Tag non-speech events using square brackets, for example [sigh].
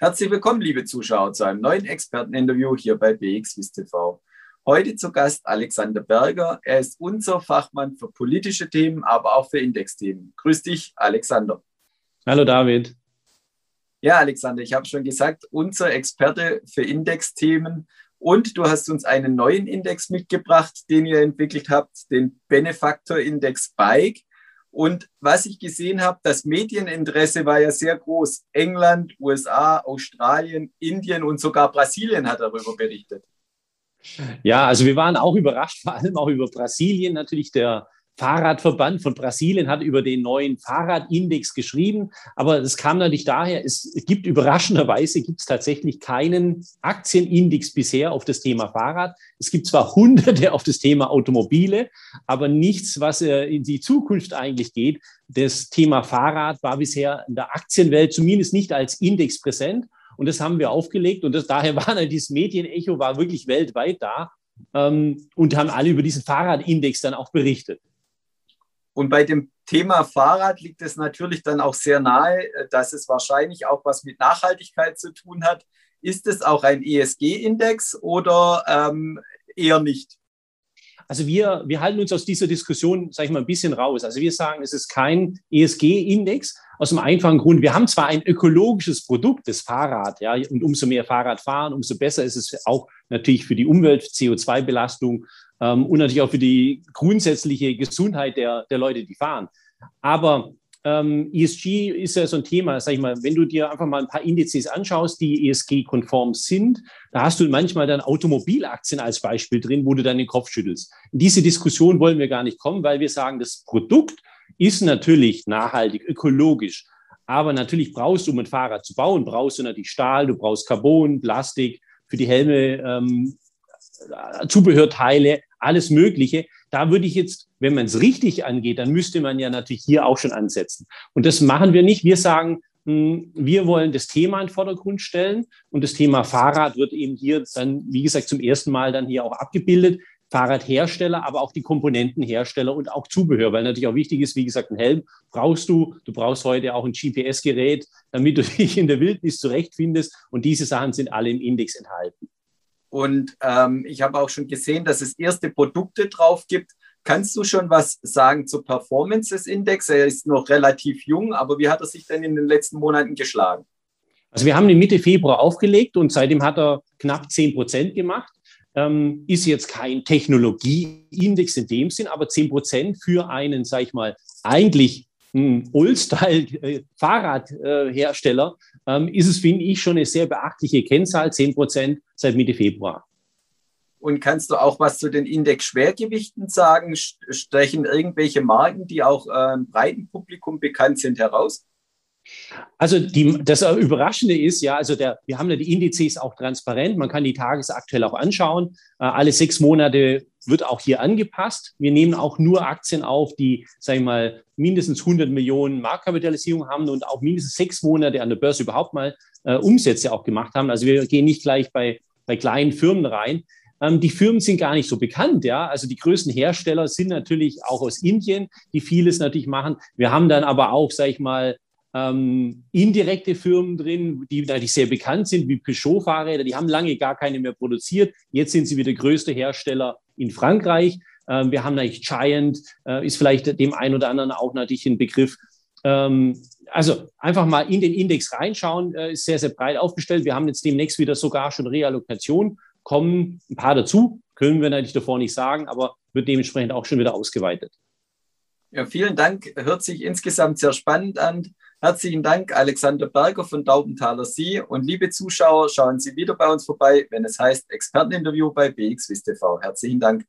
Herzlich willkommen, liebe Zuschauer, zu einem neuen Experteninterview hier bei BXWIS TV. Heute zu Gast Alexander Berger. Er ist unser Fachmann für politische Themen, aber auch für Indexthemen. Grüß dich, Alexander. Hallo, David. Ja, Alexander, ich habe schon gesagt, unser Experte für Indexthemen. Und du hast uns einen neuen Index mitgebracht, den ihr entwickelt habt, den Benefactor Index Bike. Und was ich gesehen habe, das Medieninteresse war ja sehr groß. England, USA, Australien, Indien und sogar Brasilien hat darüber berichtet. Ja, also wir waren auch überrascht, [laughs] vor allem auch über Brasilien. Natürlich der Fahrradverband von Brasilien hat über den neuen Fahrradindex geschrieben, aber es kam natürlich daher, es gibt überraschenderweise gibt es tatsächlich keinen Aktienindex bisher auf das Thema Fahrrad. Es gibt zwar hunderte auf das Thema Automobile, aber nichts, was äh, in die Zukunft eigentlich geht. Das Thema Fahrrad war bisher in der Aktienwelt zumindest nicht als Index präsent. Und das haben wir aufgelegt. Und das, daher war dieses Medienecho war wirklich weltweit da ähm, und haben alle über diesen Fahrradindex dann auch berichtet. Und bei dem Thema Fahrrad liegt es natürlich dann auch sehr nahe, äh, dass es wahrscheinlich auch was mit Nachhaltigkeit zu tun hat. Ist es auch ein ESG-Index oder ähm, eher nicht? Also wir, wir halten uns aus dieser Diskussion, sage ich mal, ein bisschen raus. Also wir sagen, es ist kein ESG-Index aus dem einfachen Grund, wir haben zwar ein ökologisches Produkt, das Fahrrad, ja, und umso mehr Fahrrad fahren, umso besser ist es auch natürlich für die Umwelt, CO2-Belastung ähm, und natürlich auch für die grundsätzliche Gesundheit der, der Leute, die fahren. Aber ähm, ESG ist ja so ein Thema, sag ich mal, wenn du dir einfach mal ein paar Indizes anschaust, die ESG-konform sind, da hast du manchmal dann Automobilaktien als Beispiel drin, wo du dann den Kopf schüttelst. In diese Diskussion wollen wir gar nicht kommen, weil wir sagen, das Produkt ist natürlich nachhaltig, ökologisch. Aber natürlich brauchst du, um ein Fahrrad zu bauen, brauchst du natürlich Stahl, du brauchst Carbon, Plastik, für die Helme ähm, Zubehörteile, alles Mögliche. Da würde ich jetzt, wenn man es richtig angeht, dann müsste man ja natürlich hier auch schon ansetzen. Und das machen wir nicht. Wir sagen, hm, wir wollen das Thema in den Vordergrund stellen und das Thema Fahrrad wird eben hier dann, wie gesagt, zum ersten Mal dann hier auch abgebildet. Fahrradhersteller, aber auch die Komponentenhersteller und auch Zubehör, weil natürlich auch wichtig ist, wie gesagt, ein Helm brauchst du. Du brauchst heute auch ein GPS-Gerät, damit du [laughs] dich in der Wildnis zurechtfindest. Und diese Sachen sind alle im Index enthalten. Und ähm, ich habe auch schon gesehen, dass es erste Produkte drauf gibt. Kannst du schon was sagen zur Performance des Index? Er ist noch relativ jung, aber wie hat er sich denn in den letzten Monaten geschlagen? Also wir haben ihn Mitte Februar aufgelegt und seitdem hat er knapp 10 Prozent gemacht. Ähm, ist jetzt kein Technologieindex in dem Sinn, aber 10 Prozent für einen, sag ich mal, eigentlich Old-Style-Fahrradhersteller ähm, ist es, finde ich, schon eine sehr beachtliche Kennzahl, 10 Prozent seit Mitte Februar. Und kannst du auch was zu den Index-Schwergewichten sagen? Stechen irgendwelche Marken, die auch ähm, breiten Publikum bekannt sind, heraus? Also die, das Überraschende ist ja, also der, wir haben ja die Indizes auch transparent, man kann die tagesaktuell auch anschauen. Äh, alle sechs Monate wird auch hier angepasst. Wir nehmen auch nur Aktien auf, die, sage ich mal, mindestens 100 Millionen Marktkapitalisierung haben und auch mindestens sechs Monate an der Börse überhaupt mal äh, Umsätze auch gemacht haben. Also wir gehen nicht gleich bei, bei kleinen Firmen rein. Ähm, die Firmen sind gar nicht so bekannt, ja. Also die größten Hersteller sind natürlich auch aus Indien, die vieles natürlich machen. Wir haben dann aber auch, sage ich mal, ähm, indirekte Firmen drin, die natürlich sehr bekannt sind, wie Peugeot-Fahrräder. Die haben lange gar keine mehr produziert. Jetzt sind sie wieder größte Hersteller in Frankreich. Ähm, wir haben natürlich Giant, äh, ist vielleicht dem einen oder anderen auch natürlich ein Begriff. Ähm, also einfach mal in den Index reinschauen, äh, ist sehr, sehr breit aufgestellt. Wir haben jetzt demnächst wieder sogar schon Reallokation, kommen ein paar dazu, können wir natürlich davor nicht sagen, aber wird dementsprechend auch schon wieder ausgeweitet. Ja, vielen Dank. Hört sich insgesamt sehr spannend an. Herzlichen Dank, Alexander Berger von Daubenthaler Sie. Und liebe Zuschauer, schauen Sie wieder bei uns vorbei, wenn es heißt Experteninterview bei BXWIST TV. Herzlichen Dank.